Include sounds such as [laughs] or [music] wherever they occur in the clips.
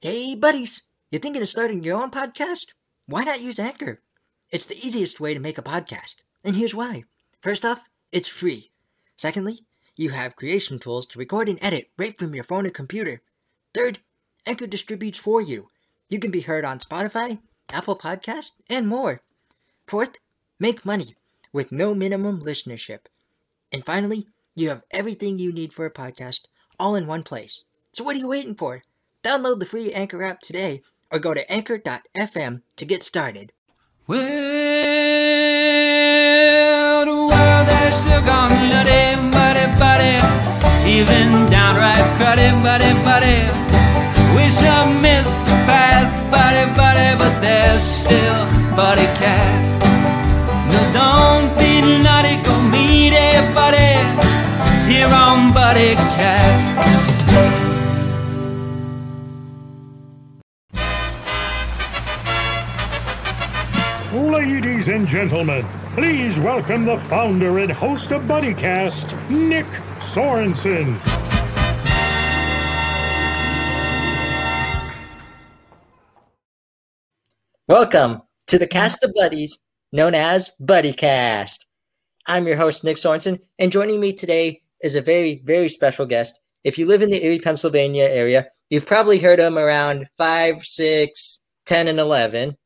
Hey, buddies! You thinking of starting your own podcast? Why not use Anchor? It's the easiest way to make a podcast, and here's why. First off, it's free. Secondly, you have creation tools to record and edit right from your phone or computer. Third, Anchor distributes for you. You can be heard on Spotify, Apple Podcast, and more. Fourth, make money with no minimum listenership. And finally, you have everything you need for a podcast all in one place. So what are you waiting for? Download the free Anchor app today or go to anchor.fm to get started. Well, the world has still gone nutty, muddy, buddy, even downright cruddy, buddy, buddy. Wish I missed the past, buddy, buddy, but there's still buddy cast. No, don't be nutty, go meet buddy here on Buddy Cast. Ladies and gentlemen, please welcome the founder and host of BuddyCast, Nick Sorensen. Welcome to the cast of buddies known as BuddyCast. I'm your host, Nick Sorensen, and joining me today is a very, very special guest. If you live in the Erie, Pennsylvania area, you've probably heard him around 5, 6, 10, and 11.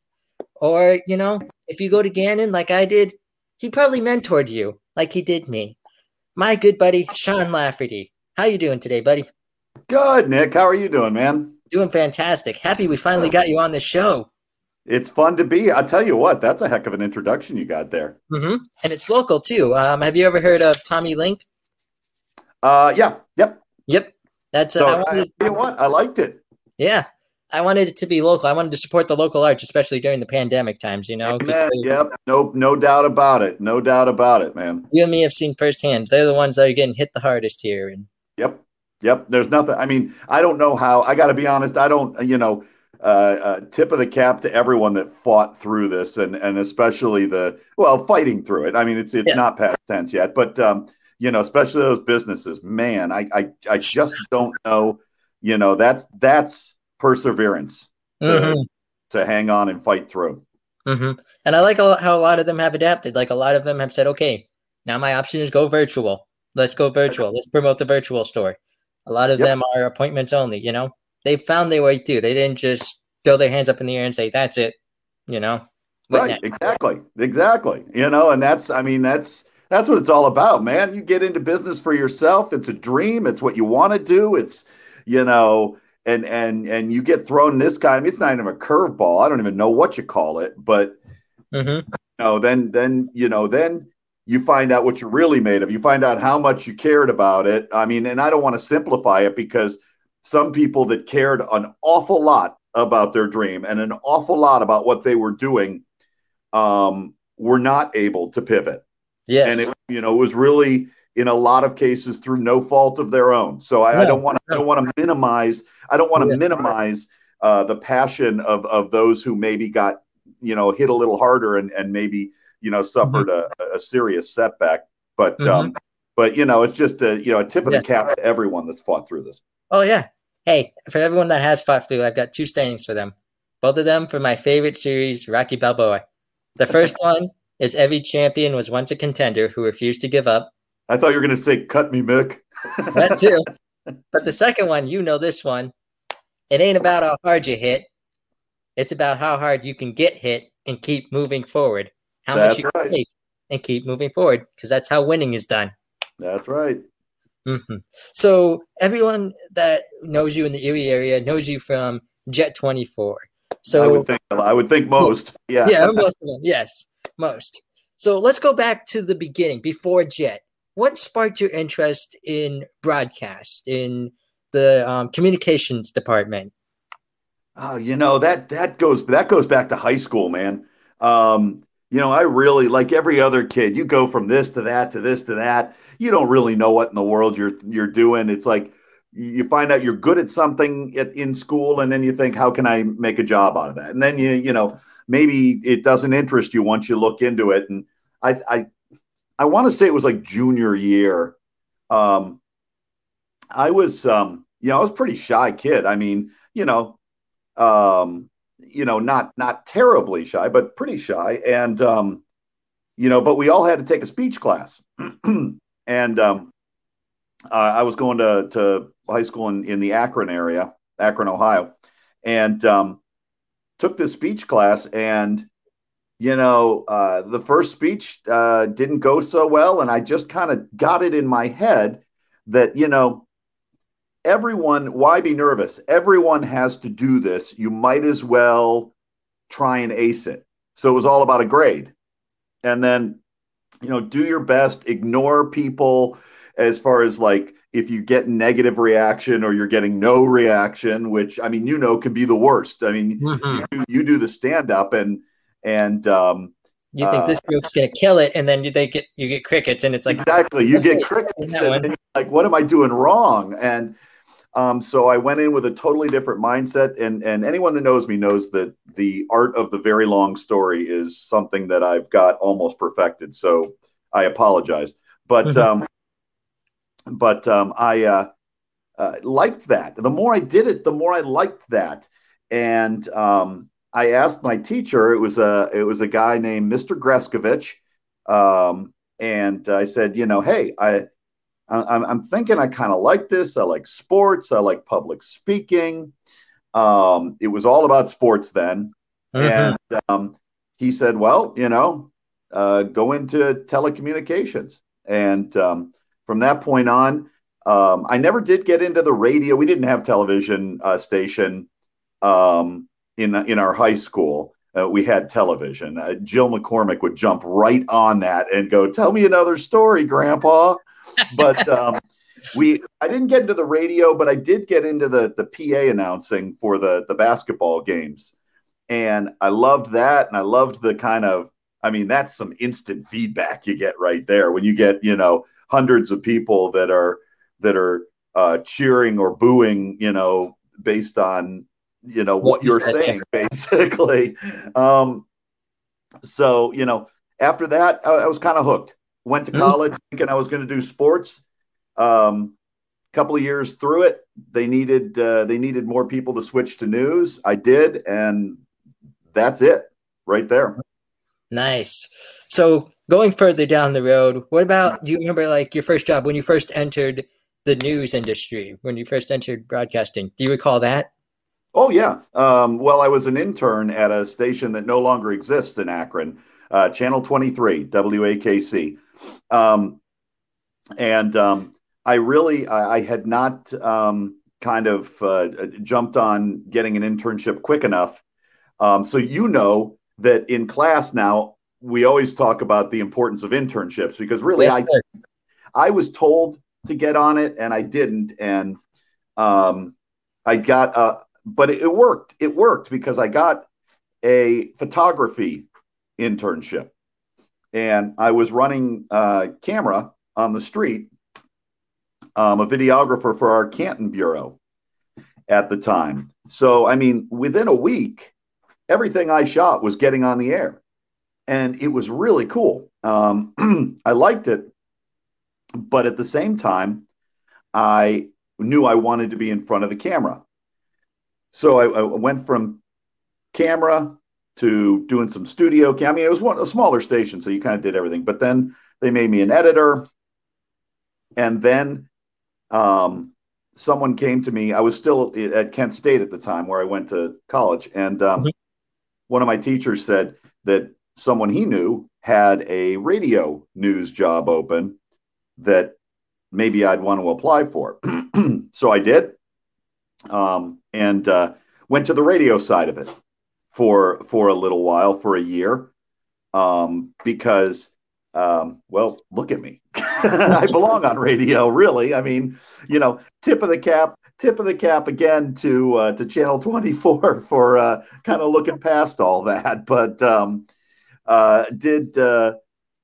Or, you know, if you go to Gannon like I did, he probably mentored you like he did me. My good buddy, Sean Lafferty. How you doing today, buddy? Good, Nick. How are you doing, man? Doing fantastic. Happy we finally got you on the show. It's fun to be. I'll tell you what, that's a heck of an introduction you got there. hmm And it's local too. Um, have you ever heard of Tommy Link? Uh, yeah, yep. Yep. That's uh, So, I I, you know what? I liked it. yeah. I wanted it to be local. I wanted to support the local arts, especially during the pandemic times. You know, they- yep. No, no doubt about it. No doubt about it, man. you and me have seen firsthand. They're the ones that are getting hit the hardest here. And Yep. Yep. There's nothing. I mean, I don't know how. I got to be honest. I don't. You know, uh, uh, tip of the cap to everyone that fought through this, and and especially the well, fighting through it. I mean, it's it's Yeah. not past tense yet, but um, you know, especially those businesses. Man, I I I just don't know. You know, that's that's perseverance to, Mhm, to hang on and fight through. mhm. and I like a lot, how a lot of them have adapted. Like a lot of them have said, "Okay, now my option is go virtual. Let's go virtual. Let's promote the virtual store." A lot of Yep. them are appointments only. You know, they found their way through. They didn't just throw their hands up in the air and say, "That's it." You know, right exactly exactly you know and that's i mean that's that's what it's all about man you get into business for yourself it's a dream it's what you want to do it's you know and and and you get thrown this kind of it's not even a curveball i don't even know what you call it but Mhm. you know then then you know then you find out what you're really made of you find out how much you cared about it i mean and i don't want to simplify it because some people that cared an awful lot about their dream and an awful lot about what they were doing um, were not able to pivot Yes. and it you know it was really in a lot of cases through no fault of their own so i, I don't want to i don't want to minimize i don't want to Yeah. minimize uh, the passion of of those who maybe got you know hit a little harder and and maybe you know suffered Mm-hmm. a, a serious setback but um but you know it's just a you know a tip of Yeah. the cap to everyone that's fought through this Oh yeah. Hey, for everyone that has fought through, I've got two standings for them. Both of them for my favorite series, Rocky Balboa. The first [laughs] one is every champion was once a contender who refused to give up. I thought you were going to say cut me mick [laughs] That too. but the second one, you know this one. It ain't about how hard you hit. It's about how hard you can get hit and keep moving forward. How much That's you can right. take and keep moving forward, because that's how winning is done. that's right hmm So everyone that knows you in the Erie area knows you from Jet Twenty Four. So i would think i would think most yeah yeah, most of them, yes, most. So let's go back to the beginning before Jet. What sparked your interest in broadcast in the um, communications department? Oh, you know that that goes that goes back to high school, man. Um, you know, I really like every other kid. You go from this to that to this to that. You don't really know what in the world you're you're doing. It's like you find out you're good at something at, in school, and then you think, how can I make a job out of that? And then you you know maybe it doesn't interest you once you look into it. And I I I want to say it was like junior year. Um, I was um, you know I was pretty shy kid. I mean, you know um, you know, not not terribly shy, but pretty shy, and um, you know, but we all had to take a speech class, [clears throat] and um, uh, I was going to to high school in in the Akron area, Akron, Ohio, and um, took this speech class and you know, uh, the first speech uh, didn't go so well. And I just kind of got it in my head that, you know, everyone, why be nervous? Everyone has to do this. You might as well try and ace it. So it was all about a grade. And then, you know, do your best, ignore people as far as like if you get negative reaction or you're getting no reaction, which I mean, you know, can be the worst. I mean, mm-hmm. you, you do the stand up and, and um, you think uh, this group's gonna kill it, and then they get you get crickets, and it's like exactly you get [laughs] crickets, and like what am I doing wrong? And um, so I went in with a totally different mindset, and and anyone that knows me knows that the art of the very long story is something that I've got almost perfected. So I apologize, but mm-hmm. um, but um, I uh, uh, liked that. The more I did it, the more I liked that, and um, I asked my teacher. It was a it was a guy named Mr. Greskovich, um, and I said, you know, hey, I I'm, I'm thinking I kind of like this. I like sports. I like public speaking. Um, it was all about sports then, uh-huh. and um, he said, well, you know, uh, go into telecommunications, and um, from that point on. Um, I never did get into the radio. We didn't have television uh, station. Um, in in our high school. Uh, we had television. Uh, Jill McCormick would jump right on that and go, "Tell me another story, Grandpa." [laughs] But um, we, I didn't get into the radio, but I did get into the the PA announcing for the the basketball games, and I loved that, and I loved the kind of, I mean, that's some instant feedback you get right there when you get you know hundreds of people that are that are uh, cheering or booing, you know, based on you know what, what you're saying [laughs] basically. Um so you know after that i, I was kind of hooked. Went to mm-hmm. college thinking i was going to do sports. Um couple of years through it they needed uh, they needed more people to switch to news. I did and that's it right there. Nice. So going further down the road what about do you remember like your first job when you first entered the news industry when you first entered broadcasting? Do you recall that Oh yeah. Um, well, I was an intern at a station that no longer exists in Akron, uh, Channel 23, WAKC, um, and um, I really I, I had not um, kind of uh, jumped on getting an internship quick enough. Um, so you know that in class now we always talk about the importance of internships because really yes, I I was told to get on it and I didn't, and um, I got a but it, worked. It worked because I got a photography internship and I was running a camera on the street, um, a videographer for our Canton Bureau at the time. So, I mean, within a week, everything I shot was getting on the air. And it was really cool. Um, [clears throat] I liked it. But at the same time, I knew I wanted to be in front of the camera. So I, I went from camera to doing some studio. I mean, it was one a smaller station, so you kind of did everything. But then they made me an editor, and then um, someone came to me. I was still at Kent State at the time, where I went to college, and um, mm-hmm. one of my teachers said that someone he knew had a radio news job open that maybe I'd want to apply for. [clears throat] so I did um, and uh, went to the radio side of it for for a little while, for a year, um, because um, well, look at me, [laughs] I belong on radio, really. I mean, you know, tip of the cap, tip of the cap again to uh, to Channel Twenty Four [laughs] for uh, kind of looking past all that, but um, uh, did. Uh,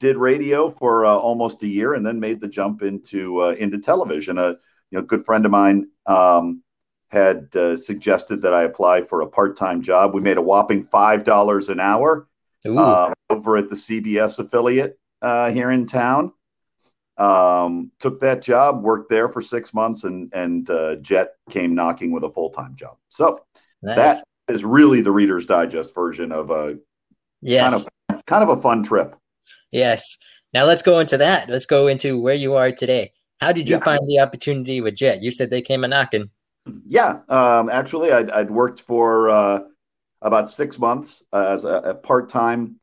did radio for uh, almost a year and then made the jump into uh, into television. A you know, good friend of mine um, had uh, suggested that I apply for a part time job. We made a whopping $5 an hour uh, over at the CBS affiliate uh, here in town. Um, took that job, worked there for six months, and and uh, Jet came knocking with a full time job. So nice. that is really the Reader's Digest version of a Yes. kind of kind of a fun trip. Yes. Now let's go into that. Let's go into where you are today. How did you Yeah. find the opportunity with Jet? You said they came a knocking. Yeah, um, actually, I'd, I'd worked for uh, about six months as a, a part-time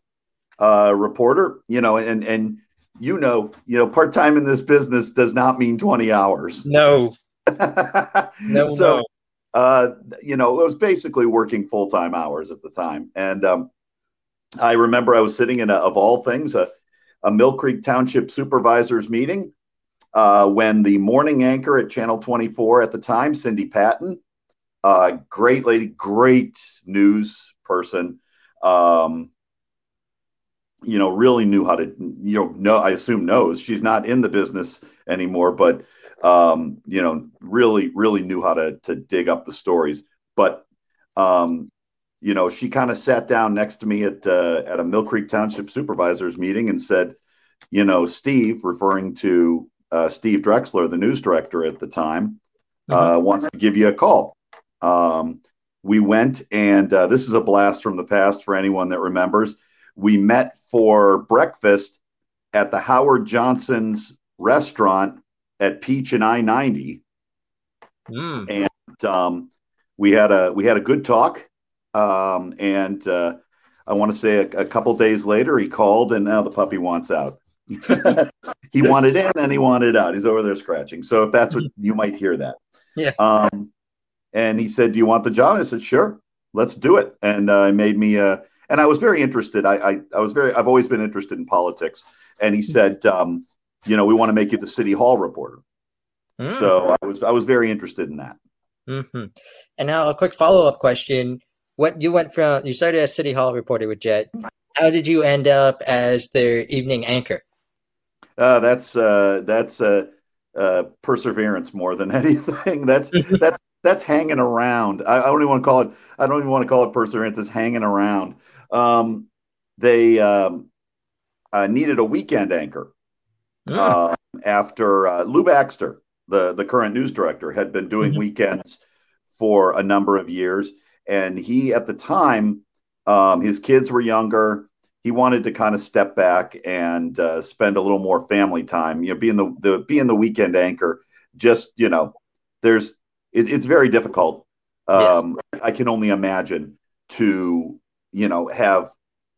uh, reporter. You know, and and you know, you know, part-time in this business does not mean twenty hours. No, [laughs] no, so, no. uh, you know, it was basically working full-time hours at the time, and um, I remember I was sitting in a, of all things a, a Millcreek Township supervisors meeting uh, when the morning anchor at Channel 24 at the time, Cindy Patton, uh, great lady, great news person, um, you know, really knew how to, you know, know, I assume knows she's not in the business anymore, but, um, you know, really, really knew how to, to dig up the stories. But, um, you know, she kind of sat down next to me at, uh, at a Millcreek Township supervisors meeting and said, you know, Steve, referring to uh, Steve Drexler, the news director at the time, uh, wants to give you a call. Um, we went, and uh, this is a blast from the past for anyone that remembers. We met for breakfast at the Howard Johnson's restaurant at Peach and I ninety, Mm. and um, we had a we had a good talk. Um, and uh, I want to say a, a couple days later, he called, and now the puppy wants out. [laughs] he wanted in and he wanted out. He's over there scratching. So if that's what you might hear that. [laughs] Yeah. Um, and he said, "Do you want the job?" I said, "Sure, let's do it." And uh, made me. Uh, and I was very interested. I, I I was very. I've always been interested in politics. And he said, um, "You know, we want to make you the city hall reporter." Mm. So I was I was very interested in that. hmm And now a quick follow up question: What you went from? You started as City Hall reporter with Jet. How did you end up as their evening anchor? Uh, that's uh, that's uh, uh, perseverance more than [laughs] anything. That's that's that's hanging around. I, I don't even want to call it. I don't even want to call it perseverance. It's hanging around. Um, they um, uh, needed a weekend anchor Mm. uh, after uh, Lou Baxter, the the current news director, had been doing Mhm. weekends for a number of years, and he at the time, um, his kids were younger. He wanted to kind of step back and uh, spend a little more family time. You know, being the, the being the weekend anchor, just you know, there's it, it's very difficult. Yes. Um, I can only imagine to you know have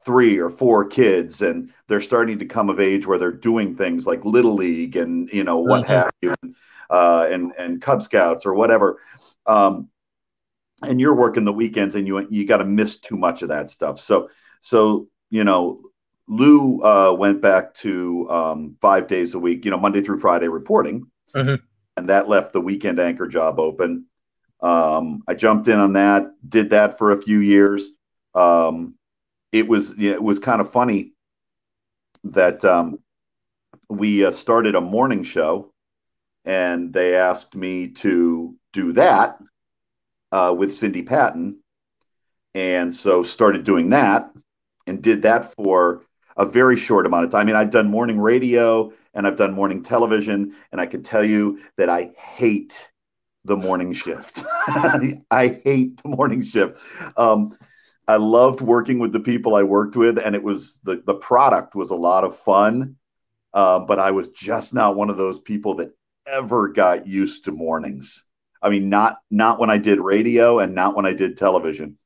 three or four kids and they're starting to come of age where they're doing things like little league and you know what Mhm. have you uh, and and cub scouts or whatever um, and you're working the weekends and you you got to miss too much of that stuff so so you know lou uh, went back to um, five days a week you know monday through friday reporting. Mhm. and that left the weekend anchor job open. Um, i jumped in on that did that for a few years. Um, it was it was kind of funny that um, we uh, started a morning show and they asked me to do that uh, with Cindy Patton. And so started doing that and did that for a very short amount of time. I mean, I've done morning radio and I've done morning television, and I can tell you that I hate the morning shift. [laughs] I hate the morning shift. Um, I loved working with the people I worked with, and it was the the product was a lot of fun. Uh, but I was just not one of those people that ever got used to mornings. I mean, not not when I did radio and not when I did television.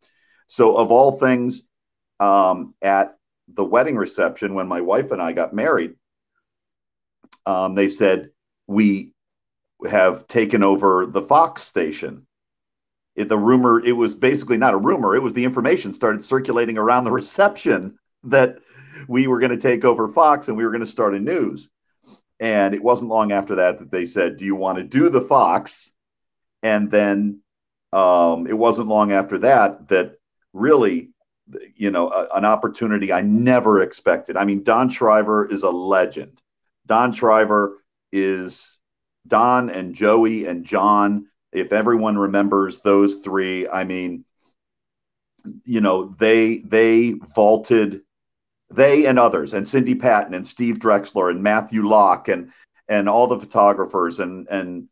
So, of all things, um, at the wedding reception when my wife and I got married, um, they said we have taken over the Fox station. It, the rumor, it was basically not a rumor, it was the information started circulating around the [laughs] reception that we were going to take over Fox and we were going to start a news. And it wasn't long after that that they said, Do you want to do the Fox? And then um, it wasn't long after that that really, you know, a, an opportunity I never expected. I mean, Don Shriver is a legend. Don Shriver is Don and Joey and John. If everyone remembers those three, I mean, you know, they they vaulted they and others and Cindy Patton and Steve Drexler and Matthew Locke and and all the photographers and and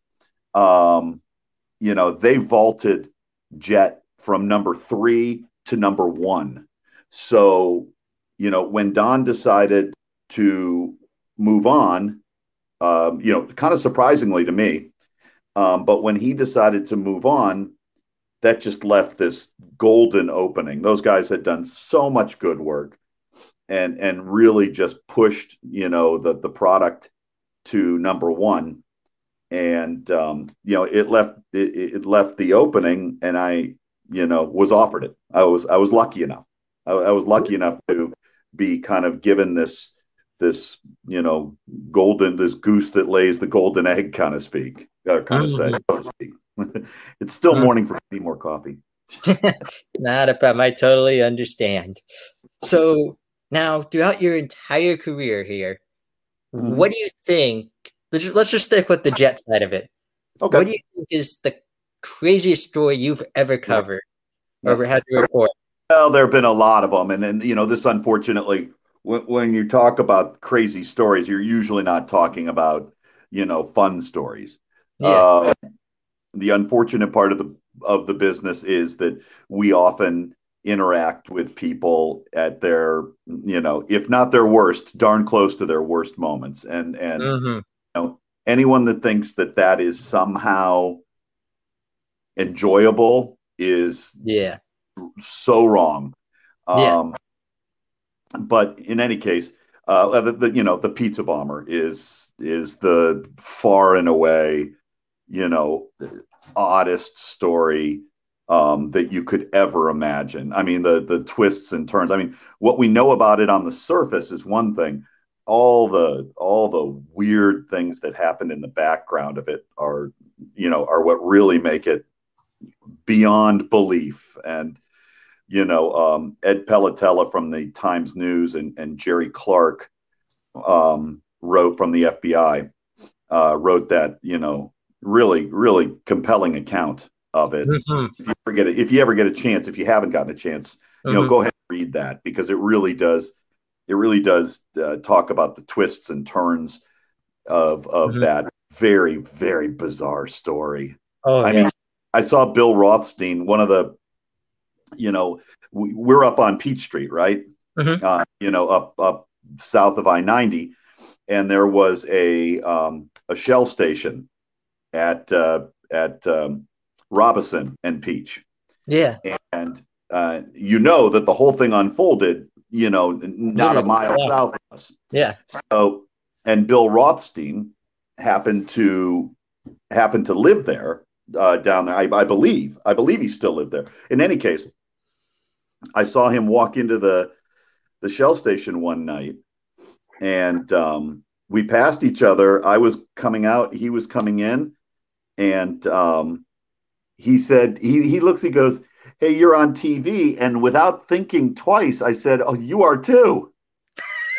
um you know they vaulted Jet from number three to number one. So, you know, when Don decided to move on, um, you know, kind of surprisingly to me, um, but when he decided to move on, that just left this golden opening. Those guys had done so much good work and and really just pushed, you know, the the product to number one. And um, you know, it left it, it left the opening and I, you know, was offered it. I was I was lucky enough. I, I was lucky enough to be kind of given this this you know golden this goose that lays the golden egg kind of speak uh, kind of say so speak [laughs] it's still morning for me more coffee [laughs] Not a problem. I totally understand. So now, throughout your entire career here, Mhm. what do you think? Let's just, let's just stick with the jet side of it. okay What do you think is the craziest story you've ever covered or ever had to report? well there have been a lot of them and and you know this unfortunately when, when you talk about crazy stories you're usually not talking about you know fun stories Yeah. Uh, the unfortunate part of the of the business is that we often interact with people at their you know if not their worst darn close to their worst moments and and Mhm. anyone that thinks that that is somehow enjoyable is Yeah. so wrong Yeah. um but in any case uh the, the you know the pizza bomber is is the far and away you know oddest story um, that you could ever imagine. I mean, the the twists and turns. I mean, what we know about it on the surface is one thing. All the all the weird things that happened in the background of it are, you know, are what really make it beyond belief. And you know, um, Ed Palattella from the Times News and, and Jerry Clark um, wrote from the FBI uh, wrote that you know really really compelling account of it Mhm. if you ever get it if you ever get a chance if you haven't gotten a chance you know Mhm. go ahead and read that because it really does it really does uh, talk about the twists and turns of of Mhm. that very very bizarre story Oh, i yeah. mean i saw bill rothstein one of the you know we, we're up on peach street right Mhm. uh, you know up up south of i-90 and there was a um, a shell station at uh, at um, Robinson and Peach, yeah. and uh, you know that the whole thing unfolded, you know, not a mile yeah. south of us. Yeah. So, and Bill Rothstein happened to happened to live there uh, down there. I, I believe, I believe he still lived there. In any case, I saw him walk into the the shell station one night, and um, we passed each other. I was coming out, he was coming in, and um, he said he he looks, he goes, "Hey, you're on TV," and without thinking twice, I said, "Oh, you are too."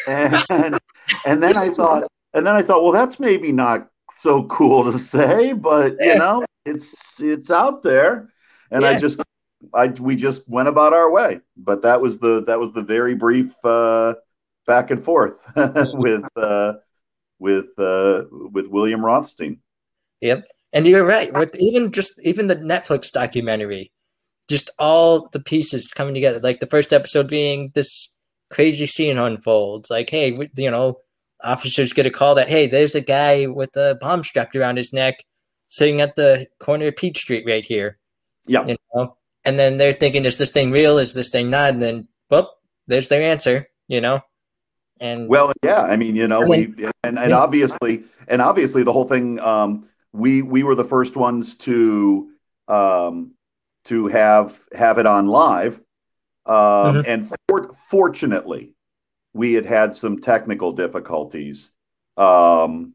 [laughs] and and then I thought, and then I thought, well, that's maybe not so cool to say, but you know, it's it's out there, and I just, I we just went about our way. But that was the that was the very brief uh, back and forth [laughs] with uh, with uh, with William Rothstein. Yep. And you're right. With even just even the Netflix documentary, just all the pieces coming together. Like the first episode being this crazy scene unfolds. Like, hey, you know, officers get a call that hey, there's a guy with a bomb strapped around his neck, sitting at the corner of Peach Street right here. Yeah. You know, and then they're thinking, is this thing real? Is this thing not? And then, well, there's their answer. You know. And Well, yeah, I mean, you know, And we and, and yeah. obviously and obviously the whole thing um we we were the first ones to um to have have it on live. Um Mhm. and for, fortunately we had had some technical difficulties. Um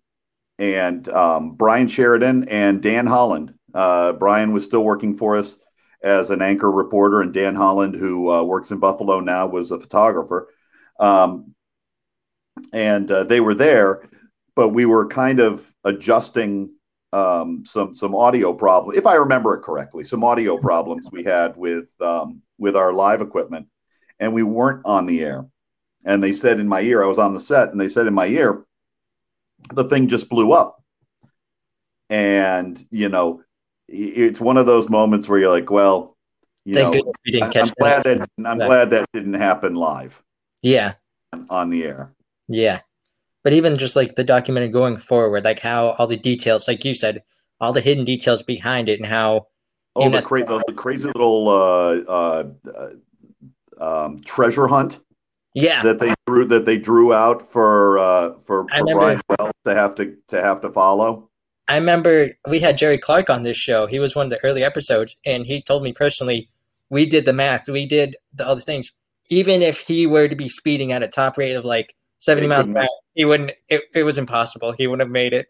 and um Brian Sheridan and Dan Holland. Uh Brian was still working for us as an anchor reporter and Dan Holland who uh, works in Buffalo now was a photographer. Um and uh, they were there, but we were kind of adjusting um, some some audio problem, if I remember it correctly, some audio problems we had with um, with our live equipment, and we weren't on the air. And they said in my ear, I was on the set, and they said in my ear, the thing just blew up. And you know, it's one of those moments where you're like, well, you Thank know, didn't I- that. glad that I'm glad that didn't happen live Yeah, on- on the air. yeah. But even just like the documentary going forward, like how all the details, like you said, all the hidden details behind it, and how Oh, the, cra- the, the crazy little uh, uh, uh, um, treasure hunt yeah, that they drew that they drew out for uh, for, I for remember- Brian Wells to have to to have to follow. I remember we had Jerry Clark on this show. He was one of the early episodes, and he told me personally, we did the math, we did the other things. Even if he were to be speeding at a top rate of like 70 He miles per hour, he wouldn't, it, it was impossible. He wouldn't have made it.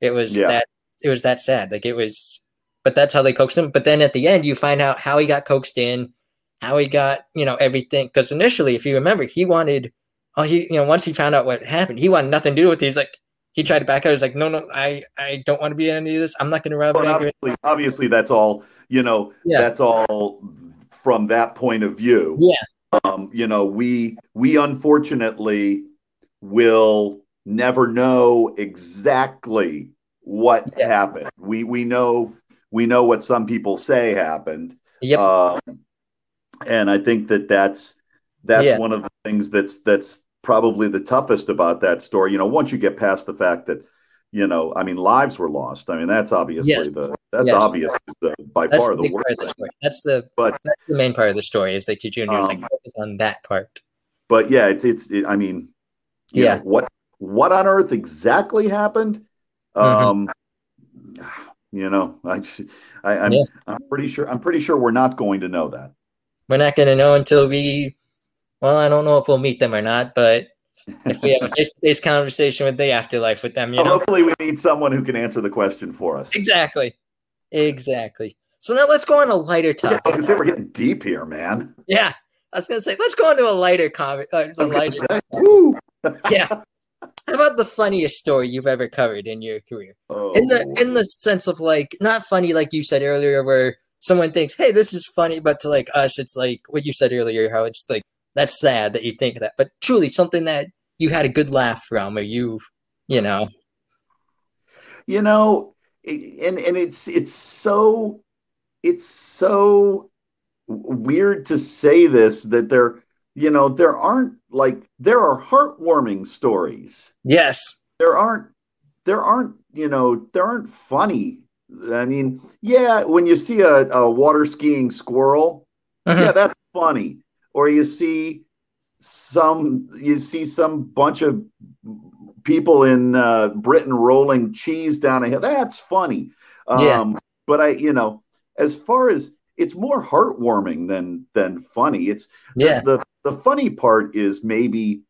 It was Yeah. that, it was that sad. Like it was, but that's how they coaxed him. But then at the end, you find out how he got coaxed in, how he got, you know, everything. Because initially, if you remember, he wanted, oh, he, you know, once he found out what happened, he wanted nothing to do with it. He's like, he tried to back out. He's like, no, no, I, I don't want to be in any of this. I'm not going to rob But obviously, obviously, that's all you know. Yeah. That's all from that point of view. Yeah. Um, you know, we we unfortunately will never know exactly what Yeah. happened. We we know we know what some people say happened. Yep. Um, and I think that that's that's Yeah. one of the things that's that's probably the toughest about that story. You know, once you get past the fact that, you know, I mean, lives were lost. I mean, that's obviously Yes. the that's Yes. obvious the by that's far the the big part worst. of the story. That's the But that's the main part of the story is they teach you like Um, focus on that part. but yeah, it's it's it, I mean, Yeah. know, what what on earth exactly happened? Mhm. Um, you know, I, I I'm Yeah. I'm pretty sure I'm pretty sure we're not going to know that. We're not going to know until we. Well, I don't know if we'll meet them or not, but if we have a face-to-face conversation with the afterlife with them, you Well, know. hopefully, we need someone who can answer the question for us. Exactly. Exactly. So now let's go on a lighter Yeah, I was topic. gonna say we're getting deep here, man. Yeah, I was gonna say let's go on to a lighter comment. Uh, a lighter. say, woo. Yeah. How about the funniest story you've ever covered in your career? Oh, in the in the sense of like not funny like you said earlier where someone thinks hey this is funny but to like us it's like what you said earlier how it's like that's sad that you think that but truly something that you had a good laugh from or you you know. You know, and and it's it's so it's so weird to say this that there you know there aren't like there are heartwarming stories. Yes. There aren't there aren't you know there aren't funny i mean yeah when you see a, a water skiing squirrel Mhm. yeah that's funny. Or you see some you see some bunch of people in uh, britain rolling cheese down a hill. That's funny. Yeah. um but i you know as far as it's more heartwarming than than funny. It's yeah. the the funny part is maybe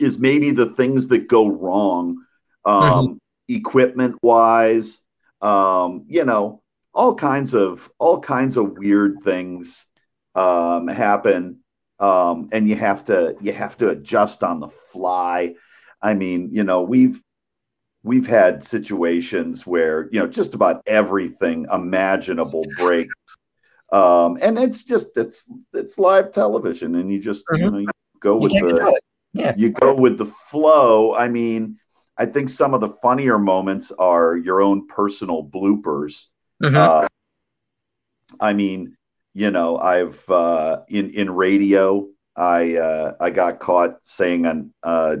is maybe the things that go wrong um equipment wise um you know all kinds of all kinds of weird things um happen um and you have to you have to adjust on the fly i mean you know we've we've had situations where you know just about everything imaginable breaks um and it's just it's it's live television and you just you Mhm. know you go with can't the Yeah. you go with the flow i mean i think some of the funnier moments are your own personal bloopers Mhm. uh, I mean, you know, I've uh, in in radio, I uh, I got caught saying a uh,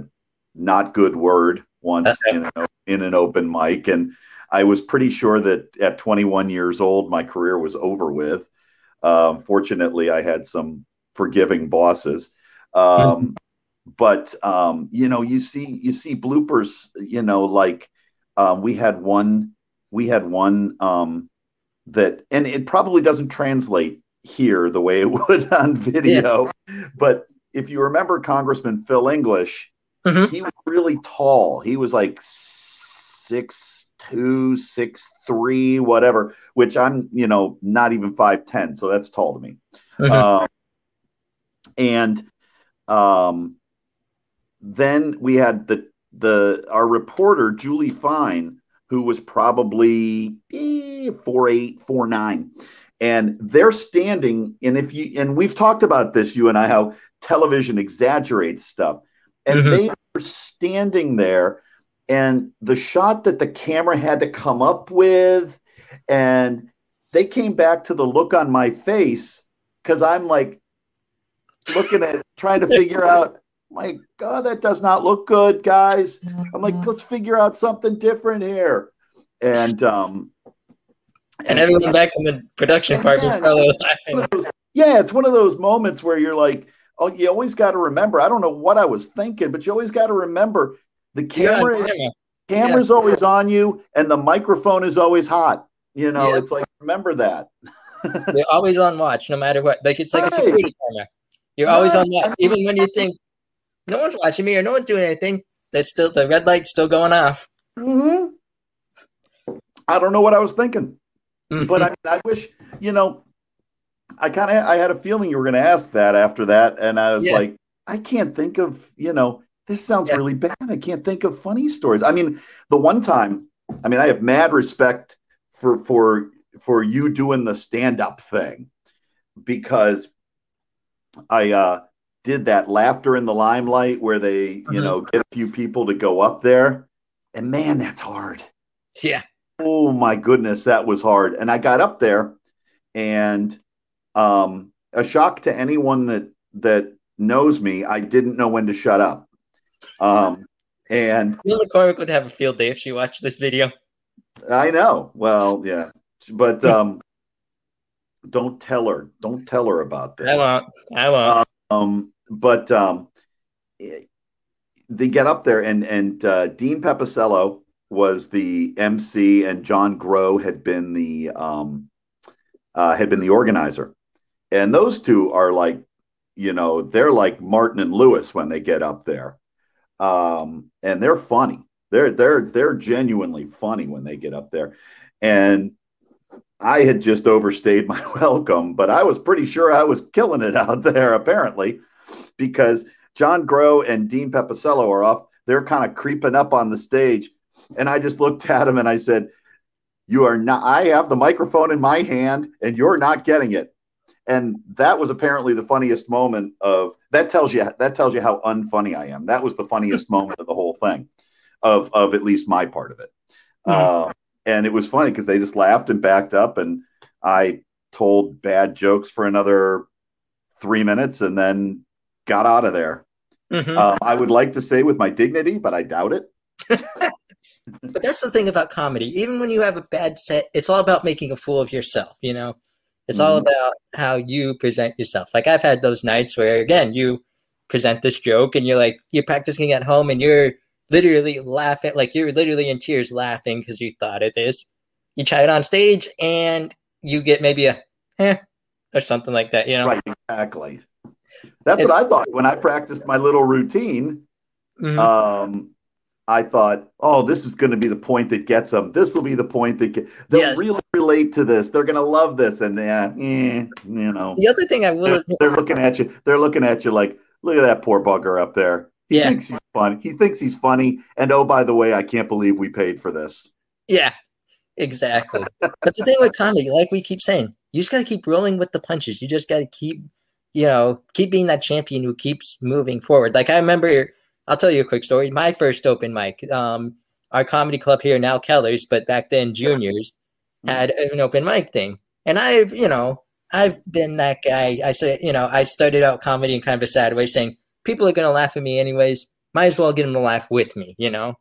not good word once [laughs] in an, in an open mic, and I was pretty sure that at 21 years old, my career was over with. Um, fortunately, I had some forgiving bosses. Um, But um, you know, you see you see bloopers. You know, like um, we had one we had one um, that, and it probably doesn't translate here the way it [laughs] would on video. But if you remember Congressman Phil English, Mhm. he was really tall. He was like six two, six three, whatever. Which I'm, you know, not even five ten, so that's tall to me. Mhm. Um, and um, then we had the the our reporter Julie Fine, who was probably eh, four eight, four nine, and they're standing. And if you and we've talked about this, you and I, how television exaggerates stuff, and Mhm. they were standing there, and the shot that the camera had to come up with, and they came back to the look on my face because I'm like looking at trying to figure [laughs] out. My God, that does not look good, guys. I'm like, let's figure out something different here. And um, And everyone back in the production part was Yeah. probably laughing. those- yeah, it's one of those moments where you're like, oh, you always got to remember. I don't know what I was thinking, but you always got to remember the You're on camera. camera. camera's always on you, and the microphone is always hot. You know, Yeah. it's like remember that. They're always on watch, no matter what. Like it's like a security camera. You're always on watch, even when you think no one's watching me or no one's doing anything. That's still the red light's still going off. hmm I don't know what I was thinking, Mm-hmm. but I mean, I wish you know. I kind of I had a feeling you were going to ask that after that, and I was Yeah. like, I can't think of you know. This sounds Yeah. really bad. I can't think of funny stories. I mean, the one time, I mean, I have mad respect for for for you doing the stand up thing because I uh, did that laughter in the limelight where they you Mhm. know get a few people to go up there, and man, that's hard. yeah. Oh my goodness, that was hard. And I got up there, and um, a shock to anyone that that knows me, I didn't know when to shut up. Um, and Neil McCormick would have a field day if she watched this video. I know. Well, yeah, but [laughs] um, don't tell her. Don't tell her about this. I won't. I won't. Um, but um, they get up there, and and uh, Dean Pepicello was the MC, and John Grow had been the um, uh, had been the organizer, and those two are like, you know, they're like Martin and Lewis when they get up there, um, and they're funny. They're they're they're genuinely funny when they get up there, and I had just overstayed my [laughs] welcome, but I was pretty sure I was killing it out there, apparently, because John Grow and Dean Pepicello are off. They're kind of creeping up on the stage. And I just looked at him and I said, You are not, I have the microphone in my hand and you're not getting it. And that was apparently the funniest moment of that tells you that tells you how unfunny I am. That was the funniest [laughs] moment of the whole thing, of of at least my part of it. Mhm. Uh, and it was funny because they just laughed and backed up, and I told bad jokes for another three minutes, and then got out of there. Mhm. Um, I would like to say with my dignity, but I doubt it. [laughs] But that's the thing about comedy. Even when you have a bad set, it's all about making a fool of yourself, you know? It's all Mhm. about how you present yourself. Like I've had those nights where again, you present this joke and you're like you're practicing at home and you're literally laughing like you're literally in tears laughing because you thought of this. You try it on stage and you get maybe a eh or something like that, you know? Right, exactly. That's It's- what I thought when I practiced my little routine. Mhm. Um, I thought, oh, this is going to be the point that gets them. This will be the point that get, they'll Yes. really relate to this. They're going to love this, and yeah, eh, you know, the other thing I will they're, they're looking at you. They're looking at you like, look at that poor bugger up there. He Yeah. thinks he's funny. He thinks he's funny. And oh, by the way, I can't believe we paid for this. Yeah, exactly. but the thing with comedy, like we keep saying, you just got to keep rolling with the punches. You just got to keep, you know, keep being that champion who keeps moving forward. Like I remember, I'll tell you a quick story. My first open mic, um, our comedy club here now, Keller's, but back then juniors had an open mic thing, and I've, you know, I've been that guy. I say, you know, I started out comedy in kind of a sad way, saying people are gonna laugh at me anyways. Might as well get them to laugh with me, you know,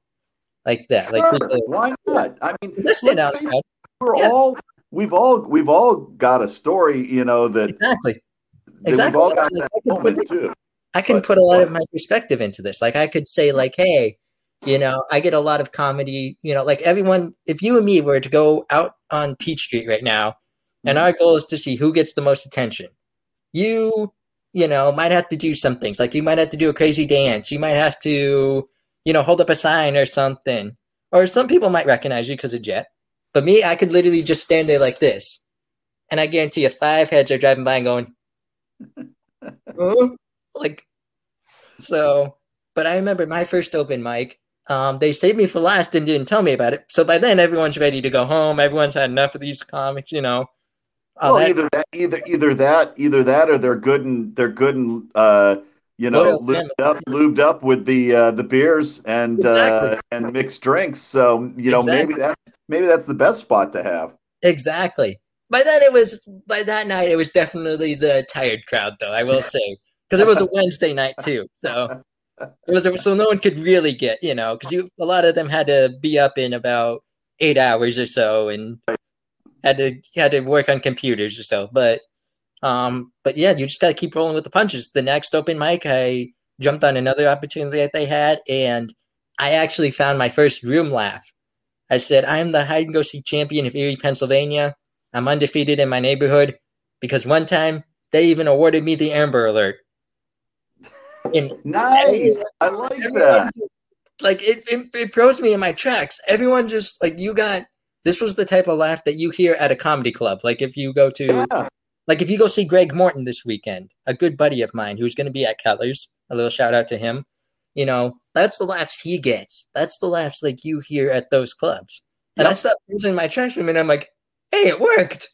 like that. Like Sure, people, why not? I mean, stand out. we're Yeah. all we've all we've all got a story, you know, that, Exactly. that Exactly. we've all got Like, that I moment it- too. I can But- put a lot of my perspective into this. Like I could say, like, hey, you know, I get a lot of comedy, you know, like everyone, if you and me were to go out on Peach Street right now, and mm-hmm. our goal is to see who gets the most attention, you, you know, might have to do some things. Like you might have to do a crazy dance. You might have to, you know, hold up a sign or something. Or some people might recognize you because of Jet. But me, I could literally just stand there like this. And I guarantee you five heads are driving by and going, [laughs] "Oh," like so but i remember my first open mic um, they saved me for last and didn't tell me about it so by then everyone's ready to go home everyone's had enough of these comics you know well, that- either that, either either that, either that, or they're good and they're good and uh, you know lubed up, lubed up with the uh, the beers and Exactly. uh, and mixed drinks. So you know maybe Exactly. that maybe that's the best spot to have. exactly by then it was by that night it was definitely the tired crowd though I will say because it was a Wednesday night too so [laughs] it was so no one could really get you know because you a lot of them had to be up in about eight hours or so and had to had to work on computers or so but um but yeah you just got to keep rolling with the punches the next open mic I jumped on another opportunity that they had and I actually found my first room laugh I said I'm the hide and go seek champion of Erie Pennsylvania I'm undefeated in my neighborhood because one time they even awarded me the Amber Alert. [laughs] And Nice. I like that. just- like it, it, it throws me in my tracks. Everyone just like you got this was the type of laugh that you hear at a comedy club. Like if you go to Yeah. like if you go see Greg Morton this weekend, a good buddy of mine who's going to be at Keller's, a little shout out to him. You know, that's the laughs he gets. That's the laughs like you hear at those clubs. And I stopped using my tracks for a minute. I'm like, hey, it worked.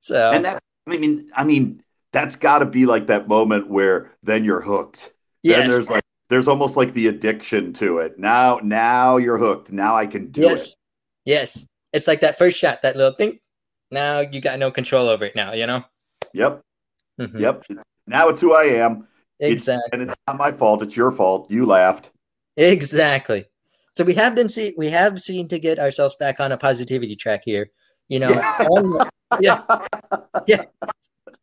So And that I mean, I mean, that's got to be like that moment where then you're hooked. Then there's like there's almost like the addiction to it. Now, now you're hooked. Now I can do yes, it. Yes. It's like that first shot, that little thing. Now you got no control over it. Now you know. Yep, Mhm. yep. Now it's who I am, It's- Exactly. and it's not my fault. It's your fault. You laughed. Exactly. So we have been see we have seen to get ourselves back on a positivity track here. You know, I wanted- yeah.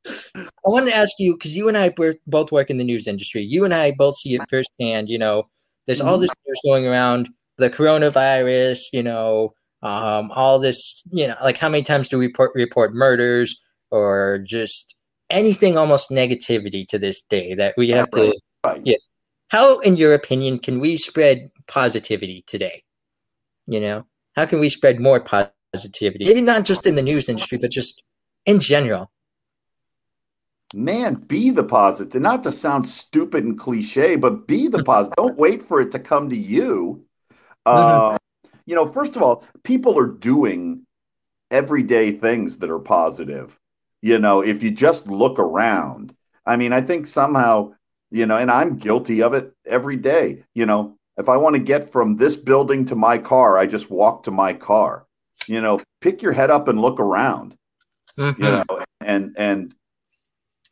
I wanted to ask you because you and I were both work in the news industry. You and I both see it firsthand. You know, there's all this news going around the coronavirus. You know, um, all this. You know, like how many times do we report report murders or just anything almost negativity to this day that we have to. Right. Yeah. How, in your opinion, can we spread positivity today? You know, how can we spread more positivity? Maybe not just in the news industry, but just in general. Man, be the positive. Not to sound stupid and cliche, but be the positive. Don't wait for it to come to you. Uh, you know, first of all, people are doing everyday things that are positive. You know, if you just look around, I mean, I think somehow, you know, and I'm guilty of it every day. You know, if I want to get from this building to my car, I just walk to my car. You know, pick your head up and look around Mhm. you know and and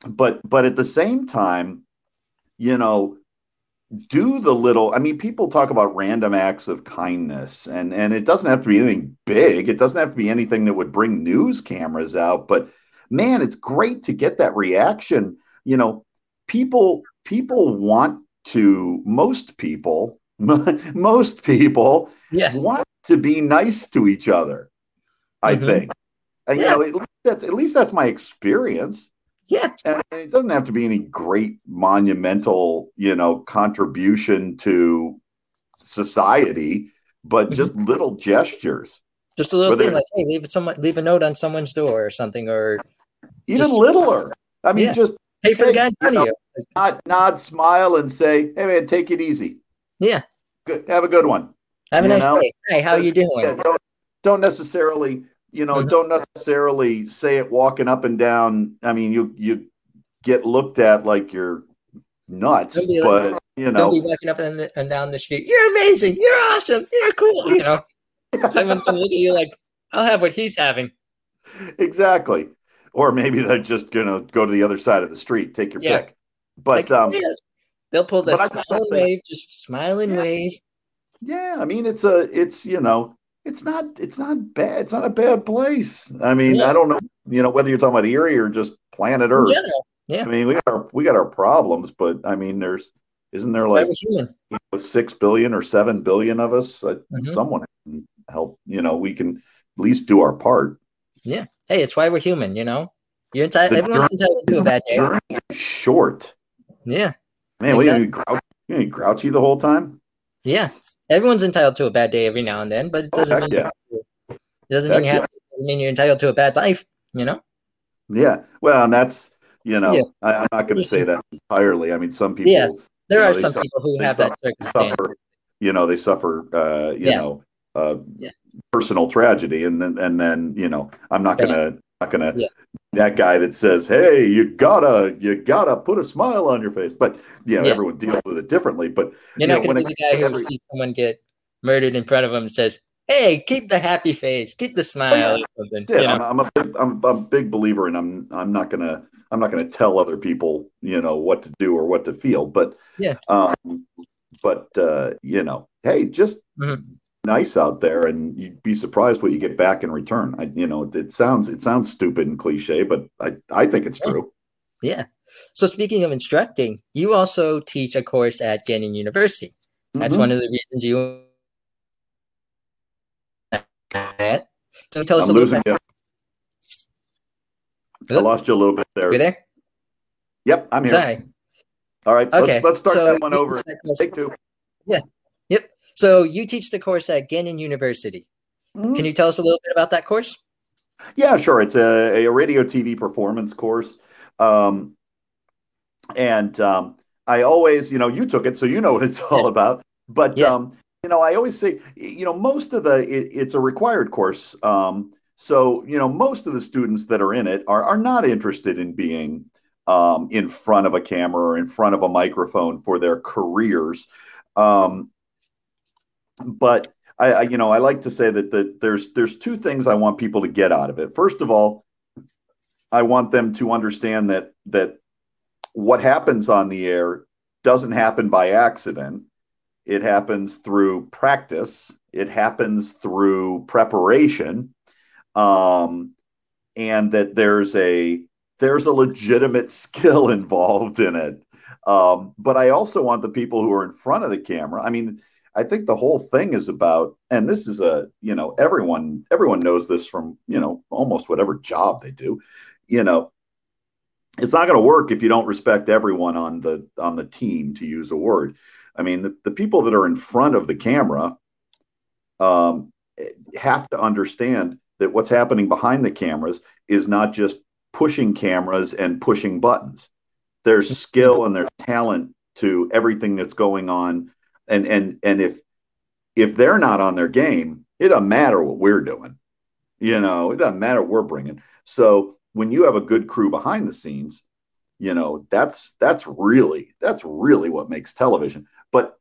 but but at the same time you know do the little i mean people talk about random acts of kindness and and it doesn't have to be anything big it doesn't have to be anything that would bring news cameras out but man it's great to get that reaction you know people people want to most people [laughs] most people Yeah. want to be nice to each other i Mhm. think and Yeah. you know at least, that's, at least that's my experience Yeah. and it doesn't have to be any great monumental you know contribution to society but Mhm. just little gestures Just a little thing like, hey, leave it someone leave a note on someone's door or something, or even Just- littler i mean Yeah. just pay for the guy you know, you. nod, nod smile and say hey man take it easy Yeah. good have a good one Have a you nice know? day. Hey, how are you doing? Yeah, don't, don't necessarily you know Mhm. don't necessarily say it walking up and down i mean you you get looked at like you're nuts like- but you know be walking up and, and down the street. You're amazing. You're awesome. You're cool. You know, [laughs] someone's gonna look at you like, I'll have what he's having. exactly or maybe they're just gonna go to the other side of the street take your Yeah. pick but Like, um yeah. they'll pull the but smile and wave, just smile and Yeah. wave. yeah i mean it's a it's you know it's not it's not bad it's not a bad place i mean Yeah. i don't know you know whether you're talking about erie or just planet earth general, yeah. i mean we got our we got our problems but i mean there's isn't there like you know, six billion or seven billion of us uh, Mhm. someone can help you know we can at least do our part Yeah. Hey, it's why we're human. You know, you're entitled. Everyone's entitled to a bad day. short Yeah, man we Exactly. be grouchy, you gonna be grouchy the whole time yeah. Everyone's entitled to a bad day every now and then, but it doesn't Heck mean yeah. it doesn't mean you have. To, doesn't mean you're entitled to a bad life. You know. yeah well and that's you know Yeah. I, i'm not going to say that entirely i mean some people Yeah. There You know, are some suffer- people who have that circumstance. suffer you know they suffer uh you Yeah. know uh Yeah. personal tragedy and then and then you know i'm not gonna not gonna Yeah. that guy that says hey you gotta you gotta put a smile on your face but you know Yeah. everyone deals with it differently but You're you not know, when be the guy who sees someone get murdered in front of him and says, hey, keep the happy face, keep the smile. or something, Yeah, know? I'm, I'm a big, I'm, I'm a big believer, and I'm I'm not gonna I'm not gonna tell other people you know what to do or what to feel, but Yeah. um, but uh, you know, hey, just Mhm. Nice out there, and you'd be surprised what you get back in return. I, you know, it sounds it sounds stupid and cliche, but I I think it's true. Yeah. So speaking of instructing, you also teach a course at Gannon University. That's Mhm. one of the reasons you. So tell us I'm a little bit. I lost you a little bit there. You there? Yep, I'm here. Sorry. All right, Okay. let's let's start so that one over. teach that course- Take two. Yep. So you teach the course at Gannon University. Mhm. Can you tell us a little bit about that course? Yeah, sure. It's a, a radio TV performance course. Um, and um, I always, you know, you took it, so you know what it's all about. But, Yes. um, you know, I always say, you know, most of the, it, it's a required course. Um, so, you know, most of the students that are in it are, are not interested in being um, in front of a camera or in front of a microphone for their careers. Um, but I, I, you know, I like to say that the, there's there's two things I want people to get out of it. First of all, I want them to understand that that what happens on the air doesn't happen by accident. It happens through practice. It happens through preparation, um, and that there's a there's a legitimate [laughs] skill involved in it. Um, but I also want the people who are in front of the camera. I mean, I think the whole thing is about, and this is a, you know, everyone everyone knows this from, you know, almost whatever job they do. You know, it's not going to work if you don't respect everyone on the on the team, to use a word. I mean, the, the people that are in front of the camera um, have to understand that what's happening behind the cameras is not just pushing cameras and pushing buttons. There's skill and there's talent to everything that's going on and and and if if they're not on their game, it doesn't matter what we're doing. You know, it doesn't matter what we're bringing. So when you have a good crew behind the scenes, you know that's that's really that's really what makes television. But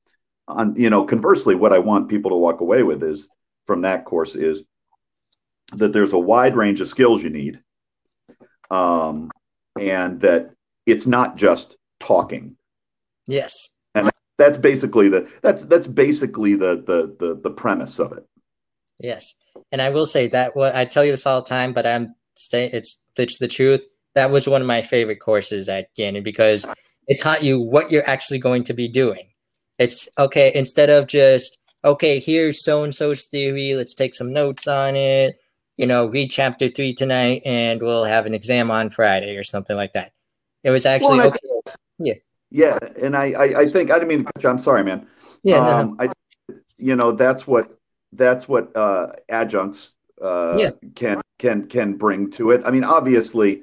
on you know, conversely, what I want people to walk away with is from that course is that there's a wide range of skills you need, um, and that it's not just talking Yes. That's basically the that's that's basically the the the, the premise of it Yes. And I will say that what I tell you this all the time, but I'm stay it's it's the truth. That was one of my favorite courses at Gannon because it taught you what you're actually going to be doing. It's okay, instead of just, okay, here's so and so's theory, let's take some notes on it, you know, read chapter three tonight and we'll have an exam on Friday or something like that. It was actually Well, okay. yeah and i i, I think i didn't mean to cut you i'm sorry man Yeah, no, no. um i you know that's what that's what uh adjuncts uh Yeah. can can can bring to it i mean obviously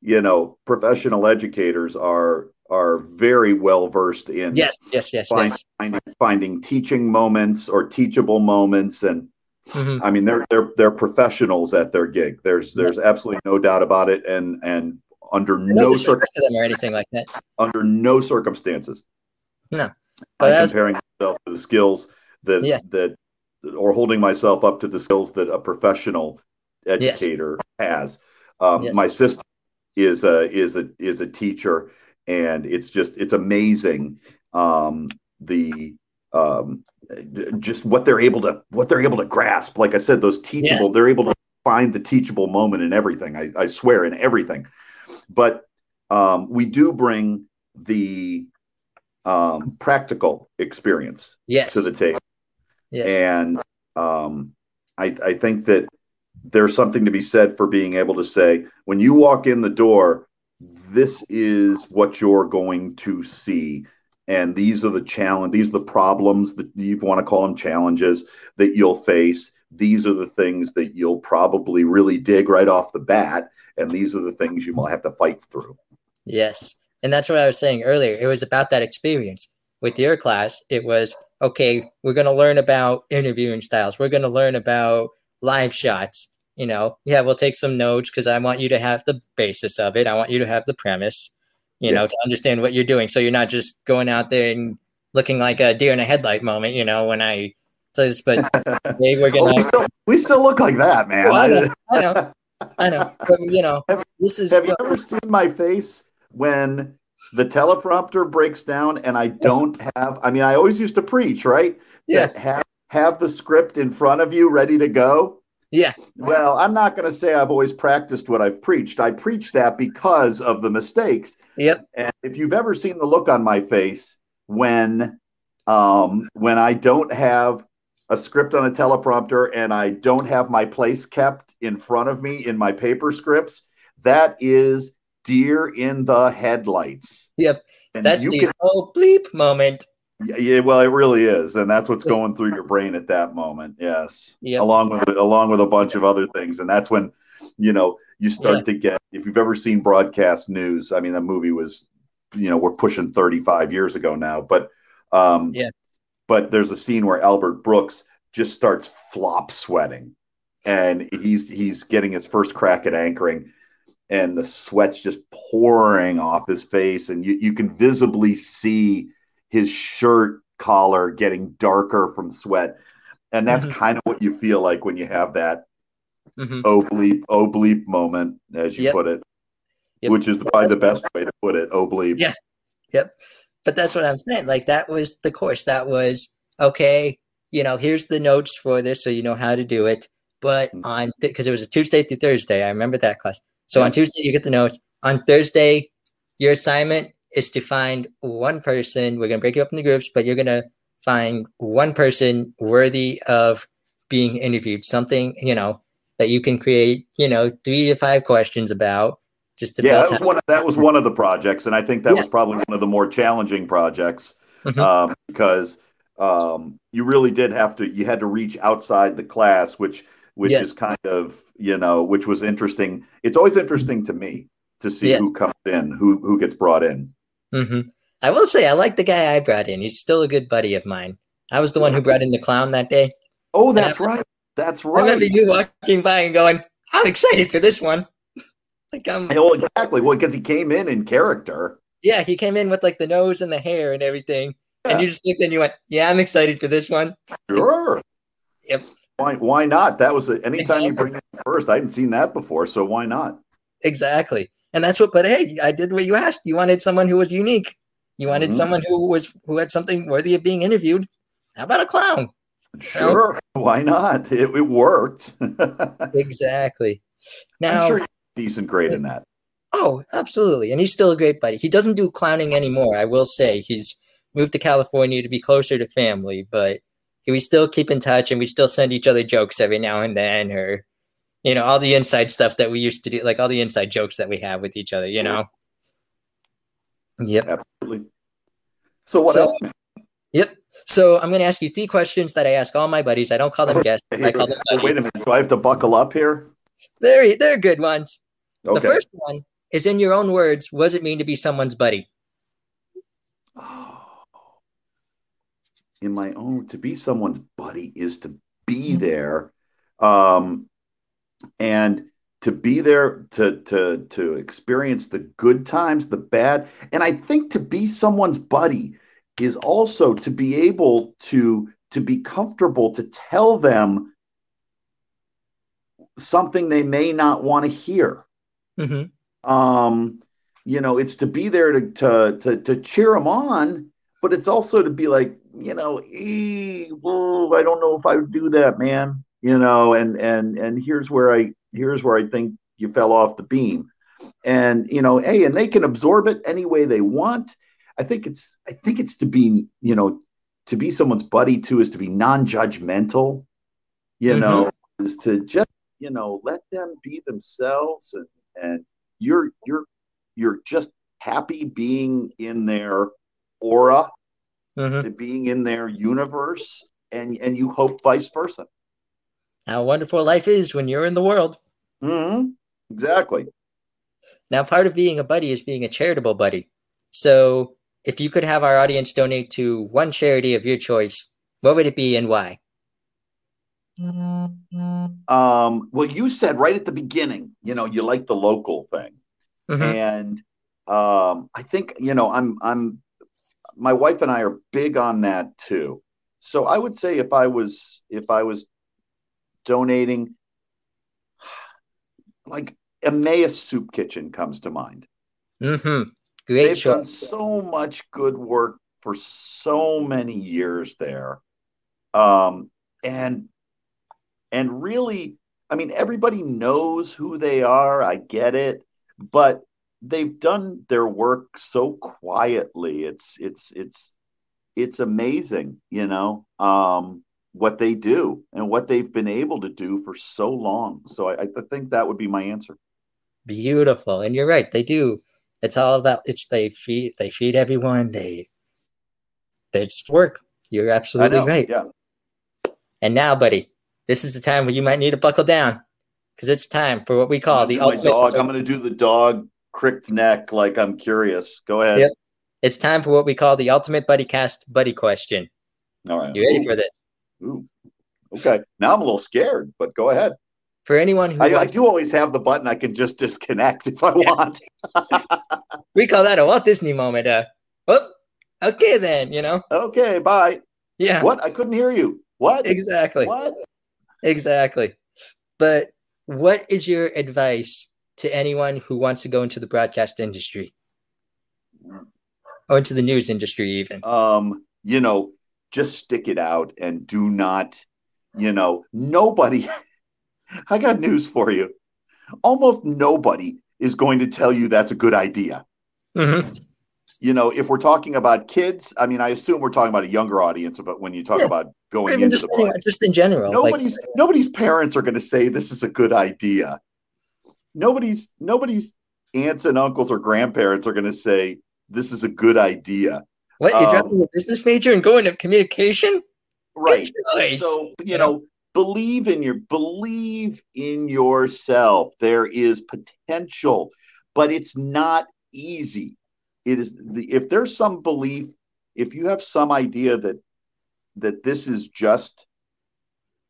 you know professional educators are are very well versed in yes, yes, yes, find, yes. finding finding teaching moments or teachable moments and Mhm. I mean, they're they're they're professionals at their gig. There's there's absolutely no doubt about it, and and under No no disrespect to them or anything like that. under no circumstances. No. But I'm as- comparing myself to the skills that Yeah. that or holding myself up to the skills that a professional educator has. Um, Yes. My sister is a is a is a teacher, and it's just it's amazing um, the um, just what they're able to what they're able to grasp. Like I said, those teachable, Yes. they're able to find the teachable moment in everything. I, I swear in everything. But um, we do bring the um, practical experience Yes. to the table, yes. and um, I, I think that there's something to be said for being able to say when you walk in the door, this is what you're going to see. And these are the challenge. These are the problems that you want to call them challenges that you'll face. These are the things that you'll probably really dig right off the bat, and these are the things you might have to fight through. Yes. And that's what I was saying earlier. It was about that experience. With your class, it was okay, we're going to learn about interviewing styles. We're going to learn about live shots. You know, yeah, we'll take some notes because I want you to have the basis of it. I want you to have the premise, you Yeah. know, to understand what you're doing. So you're not just going out there and looking like a deer in a headlight moment, you know, when I So, but [laughs] they were Oh, gonna. we, still, we still look like that, man. Well, I know, [laughs] I know, I know. But you know, Have- this is Have you ever seen my face when the teleprompter breaks down and I don't have? I mean, I always used to preach, right? yeah, That Have, have the script in front of you, ready to go. yeah, Well, I'm not going to say I've always practiced what I've preached. I preach that because of the mistakes. yep, And if you've ever seen the look on my face when um, when I don't have a script on a teleprompter and I don't have my place kept in front of me in my paper scripts, that is deer in the headlights. yep. And That's the can, oh bleep moment. yeah, yeah, well, it really is, and that's what's [laughs] going through your brain at that moment. Yes, Yep. along with along with a bunch of other things, and that's when you know you start Yeah. to get. If you've ever seen broadcast news, I mean, the movie was, you know, we're pushing thirty five years ago now, but um, Yeah. But there's a scene where Albert Brooks just starts flop sweating, and he's he's getting his first crack at anchoring. And the sweat's just pouring off his face, and you, you can visibly see his shirt collar getting darker from sweat. And that's Mhm. kind of what you feel like when you have that hmm oh bleep, oh bleep moment, as you Yep. put it, Yep. which is probably the best way to put it. Oh bleep. Yeah. Yep. But that's what I'm saying. Like that was the course. That was okay. You know, here's the notes for this, so you know how to do it. But Mm. on because it was a Tuesday through Thursday, I remember that class. So on Tuesday you get the notes. On Thursday, your assignment is to find one person. We're gonna break you up into groups, but you're gonna find one person worthy of being interviewed. Something you know that you can create. You know, three to five questions about. Just to Yeah, that was one. Of, that was one of the projects, and I think that Yeah. was probably one of the more challenging projects Mhm. um, because um, you really did have to. You had to reach outside the class, which which Yes. is kind of you know, which was interesting. It's always interesting to me to see Yeah. who comes in, who who gets brought in. hmm I will say I like the guy I brought in. He's still a good buddy of mine. I was the one who brought in the clown that day. Oh, that's right. That's right. I remember you walking by and going, "I'm excited for this one." Like I'm, Oh, exactly. Well, because he came in in character. yeah. He came in with like the nose and the hair and everything, and you just looked and you went, "Yeah, I'm excited for this one." Sure. Yep. Why? Why not? That was a, anytime you bring it first. I hadn't seen that before, so why not? Exactly, and that's what. But hey, I did what you asked. You wanted someone who was unique. You wanted Mhm. someone who was who had something worthy of being interviewed. How about a clown? Sure. Why not? It, it worked. [laughs] Exactly. Now, I'm sure decent grade in that. Oh, absolutely. And he's still a great buddy. He doesn't do clowning anymore, I will say. He's moved to California to be closer to family, but we still keep in touch and we still send each other jokes every now and then or you know, all the inside stuff that we used to do, like all the inside jokes that we have with each other, you know. Yep. Absolutely. So what So- else? Yep. So I'm going to ask you three questions that I ask all my buddies. I don't call them [laughs] guests. I call them buddies. wait a minute. Do I have to buckle up here? They're they're good ones. The first one is in your own words, what does it mean to be someone's buddy? In my own, to be someone's buddy is to be there, um, and to be there to to to experience the good times, the bad, and I think to be someone's buddy is also to be able to to be comfortable to tell them something they may not want to hear. Hmm um you know it's to be there to to to, to cheer them on but it's also to be like you know "Eh, whoa, i don't know if i would do that man you know and and and here's where i here's where i think you fell off the beam. And you know hey and they can absorb it any way they want. I think it's i think it's to be you know to be someone's buddy too is to be non-judgmental you Mhm. know is to just you know let them be themselves and and you're you're you're just happy being in their aura hmm being in their universe and and you hope vice versa How wonderful life is when you're in the world. hmm exactly Now, part of being a buddy is being a charitable buddy. So, if you could have our audience donate to one charity of your choice, what would it be and why? Um well you said right at the beginning you know you like the local thing Mhm. and um i think you know i'm i'm my wife and i are big on that too so I would say if I was if I was donating, like Emmaus Soup Kitchen comes to mind. Mm-hmm. Great They've choice. done so much good work for so many years there, um, and and really, I mean, everybody knows who they are. I get it, but they've done their work so quietly. It's it's it's it's amazing, you know, um, what they do and what they've been able to do for so long. So I, I think that would be my answer. Beautiful. And you're right, they do. It's all about it's they feed they feed everyone. They it's work. You're absolutely right. Yeah. And now, buddy, this is the time where you might need to buckle down. Because it's time for what we call the ultimate dog. I'm going to do the dog cricked neck like I'm curious. Go ahead. Yep. It's time for what we call the ultimate buddy cast buddy question. All right. You ready Ooh, for this? ooh. Okay. Now I'm a little scared, but go ahead. For anyone who I, I do always have the button I can just disconnect if I [laughs] want. [laughs] we call that a Walt Disney moment. Uh, well, okay then, you know? okay. Bye. Yeah. What? I couldn't hear you. What? Exactly. What? Exactly. But what is your advice to anyone who wants to go into the broadcast industry? Or into the news industry even? um, you know, just stick it out and do not, you know, nobody. [laughs] I got news for you. Almost nobody is going to tell you that's a good idea. hmm You know, if we're talking about kids, I mean, I assume we're talking about a younger audience. But when you talk Yeah. about going Even into just, the broad- just in general. like- nobody's nobody's parents are going to say this is a good idea. Nobody's nobody's aunts and uncles or grandparents are going to say this is a good idea. what? You're um, dropping a business major and going to communication? right so you You know believe in your believe in yourself there is potential but it's not easy it is the if there's some belief if you have some idea that that this is just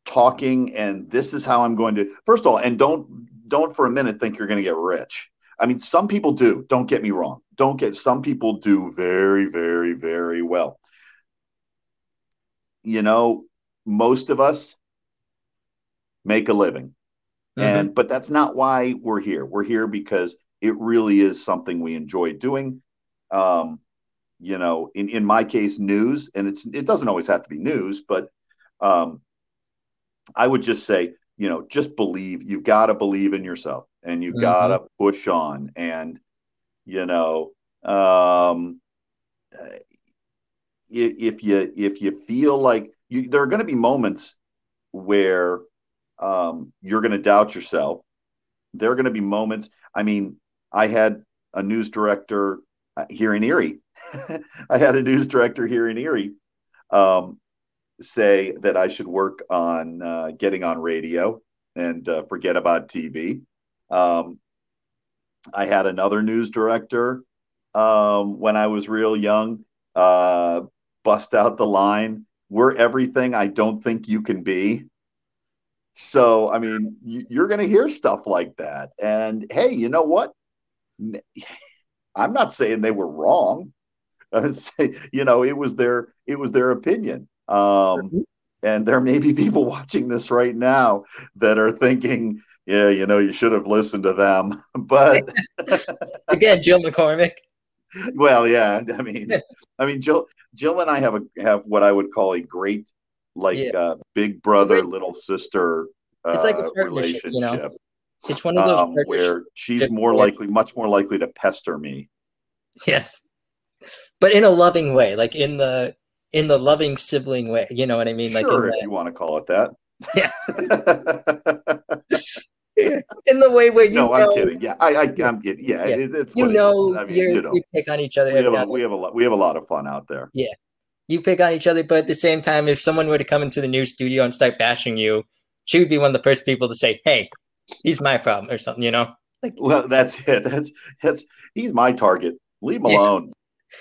talking and this is how i'm going to first of all and don't don't for a minute think you're going to get rich i mean some people do don't get me wrong don't get some people do very very very well you know, most of us make a living. Mhm. And but that's not why we're here. We're here because it really is something we enjoy doing. Um, you know, in, in my case, news, and it's it doesn't always have to be news, but um, I would just say, you know, just believe. You've got to believe in yourself, and you've Mhm. got to push on. And you know, um, if you if you feel like you, there are going to be moments where um, you're going to doubt yourself. There are going to be moments. I mean, I had a news director here in Erie. [laughs] I had a news director here in Erie um, say that I should work on uh, getting on radio and uh, forget about TV. Um, I had another news director um, when I was real young uh, bust out the line, "We're everything I don't think you can be." So, I mean, you, you're going to hear stuff like that, and hey, you know what? I'm not saying they were wrong. [laughs] You know, it was their it was their opinion. Um, and there may be people [laughs] watching this right now that are thinking, yeah, you know, you should have listened to them. [laughs] But Again, Jill McCormick. well, yeah, I mean, I mean, Jill, Jill and I have a have what I would call a great, like, Yeah. uh, big brother, great- little sister uh, It's like a partnership, relationship, you know? It's one of those um, where she's more likely, much more likely to pester me. Yes. But in a loving way, like in the in the loving sibling way. You know what I mean? Like sure, in if the, you want to call it that. Yeah. [laughs] in the way where you no, know I'm kidding. Yeah, I, I I'm kidding. Yeah, Yeah. It, it's you it know, is. I mean, you're, know, you pick on each other we have, a, we have a lot. We have a lot of fun out there. Yeah, you pick on each other, but at the same time, if someone were to come into the new studio and start bashing you, she would be one of the first people to say, "Hey, he's my problem" or something. You know? Like Well, that's it. That's that's he's my target. Leave him Yeah. alone.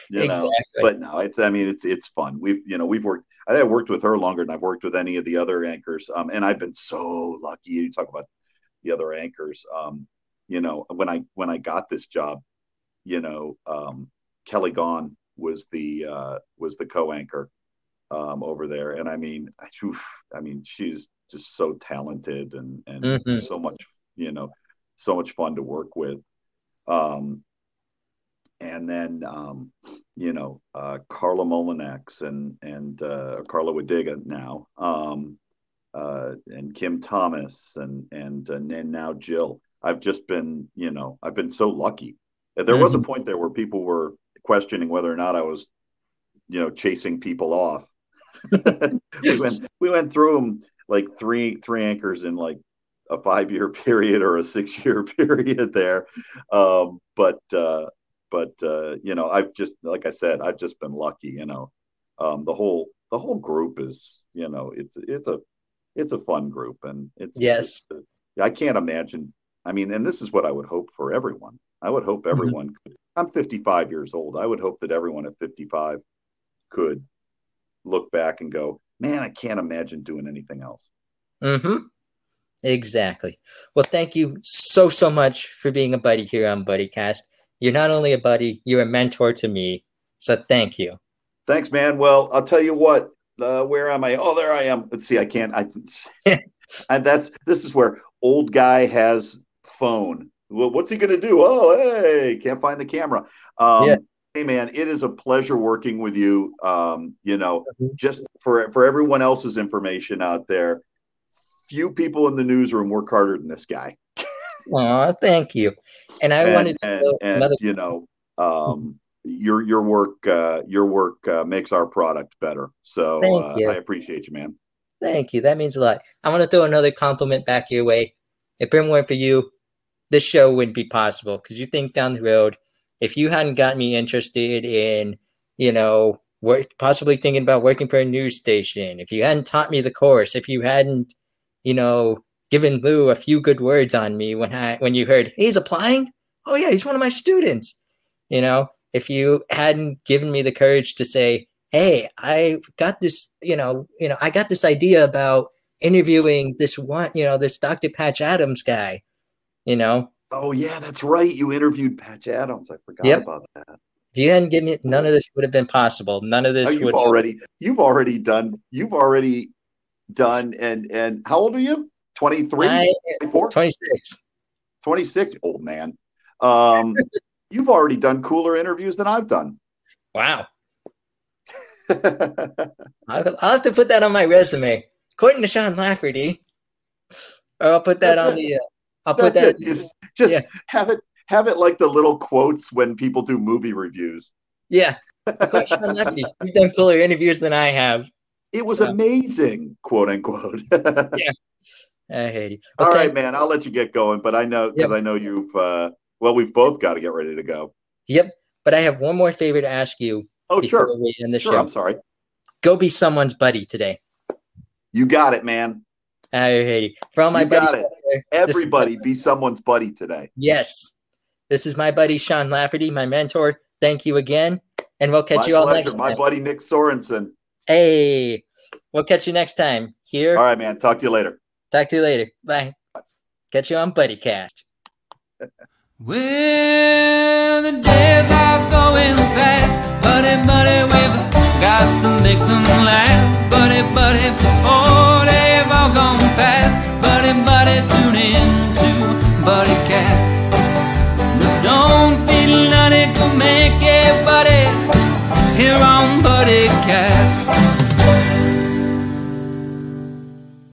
You know. exactly. but no, it's I mean it's it's fun. We've you know we've worked. I I've worked with her longer than I've worked with any of the other anchors. Um, and I've been so lucky. You talk about the other anchors. Um, you know when I when I got this job, you know um, Kelly Gone was the uh, was the co-anchor, um, over there, and I mean, oof, I mean, she's just so talented and and Mhm. so much, you know, so much fun to work with. Um, and then um, you know uh, Carla Molinex and and uh, Carla Wadiga now, um, uh, and Kim Thomas and and and then now Jill. I've just been you know I've been so lucky. There was a point there where people were questioning whether or not I was you know chasing people off. [laughs] we went we went through them like three three anchors in like a five year [laughs] period or a six year [laughs] period there. Um, but uh, but uh, you know, I've just like I said, I've just been lucky. You know, um, the whole the whole group is you know it's it's a it's a fun group and it's Yes. it's, I can't imagine. I mean, and this is what I would hope for everyone. I would hope everyone could. I'm 55 years old. I would hope that everyone at 55 could look back and go, man, I can't imagine doing anything else. Mm-hmm. Exactly. Well, thank you so so much for being a buddy here on BuddyCast. You're not only a buddy, you're a mentor to me. So thank you. Thanks, man. Well, I'll tell you what. Uh, where am I? Oh, there I am. Let's see. I can't. I. [laughs] and that's this is where old guy has phone. Well, what's he gonna do? Oh, hey, can't find the camera. Um, Yeah. Hey, man, it is a pleasure working with you. Um, you know, Mhm. just for for everyone else's information out there, few people in the newsroom work harder than this guy. [laughs] Aw, thank you. And I and, wanted to and, and, another you know um, your your work uh, your work uh, makes our product better so uh, i appreciate you man Thank you. That means a lot. I want to throw another compliment back your way. If it weren't for you, this show wouldn't be possible because you think down the road, if you hadn't got me interested in, you know, work, possibly thinking about working for a news station, if you hadn't taught me the course, if you hadn't, you know, given Lou a few good words on me when I when you heard he's applying, oh yeah, he's one of my students. You know, if you hadn't given me the courage to say, hey i got this you know you know i got this idea about interviewing this one you know this dr patch adams guy you know oh yeah that's right. You interviewed patch adams. I forgot Yep. about that. If you hadn't given it none of this would have been possible. None of this oh, you've would already you've already done you've already done and and how old are you? 23 I, 24 26 26 old man. Um [laughs] you've already done cooler interviews than i've done. Wow. [laughs] I'll, I'll have to put that on my resume. According to sean lafferty. Or i'll put that on the uh, i'll put That's that it. Just yeah. have it have it like the little quotes when people do movie reviews. yeah according to sean lafferty you've done cooler interviews than i have It was Yeah. amazing, quote unquote. [laughs] Yeah, I hate you All right, man. I'll let you get going, but I know because I know you've. Uh, well, we've both got to get ready to go. Yep. But I have one more favor to ask you Oh, sure, we end the sure. show. I'm sorry. Go be someone's buddy today. You got it, man. I hate you. For all my You got buddies it. out there, this is Everybody, my- be someone's buddy today. yes. This is my buddy Sean Lafferty, my mentor. Thank you again. And we'll catch my you all pleasure. next time. My buddy Nick Sorensen. Hey, we'll catch you next time. Here. All right, man. Talk to you later. Talk to you later. Bye. Catch you on BuddyCast. [laughs] Well, the days are going fast, buddy, buddy, we've Got to make them laugh, buddy, buddy, before they've all gone past. Buddy, buddy, tune in to Buddy Cast. No, don't be none, it make it, buddy, here on Buddy Cast.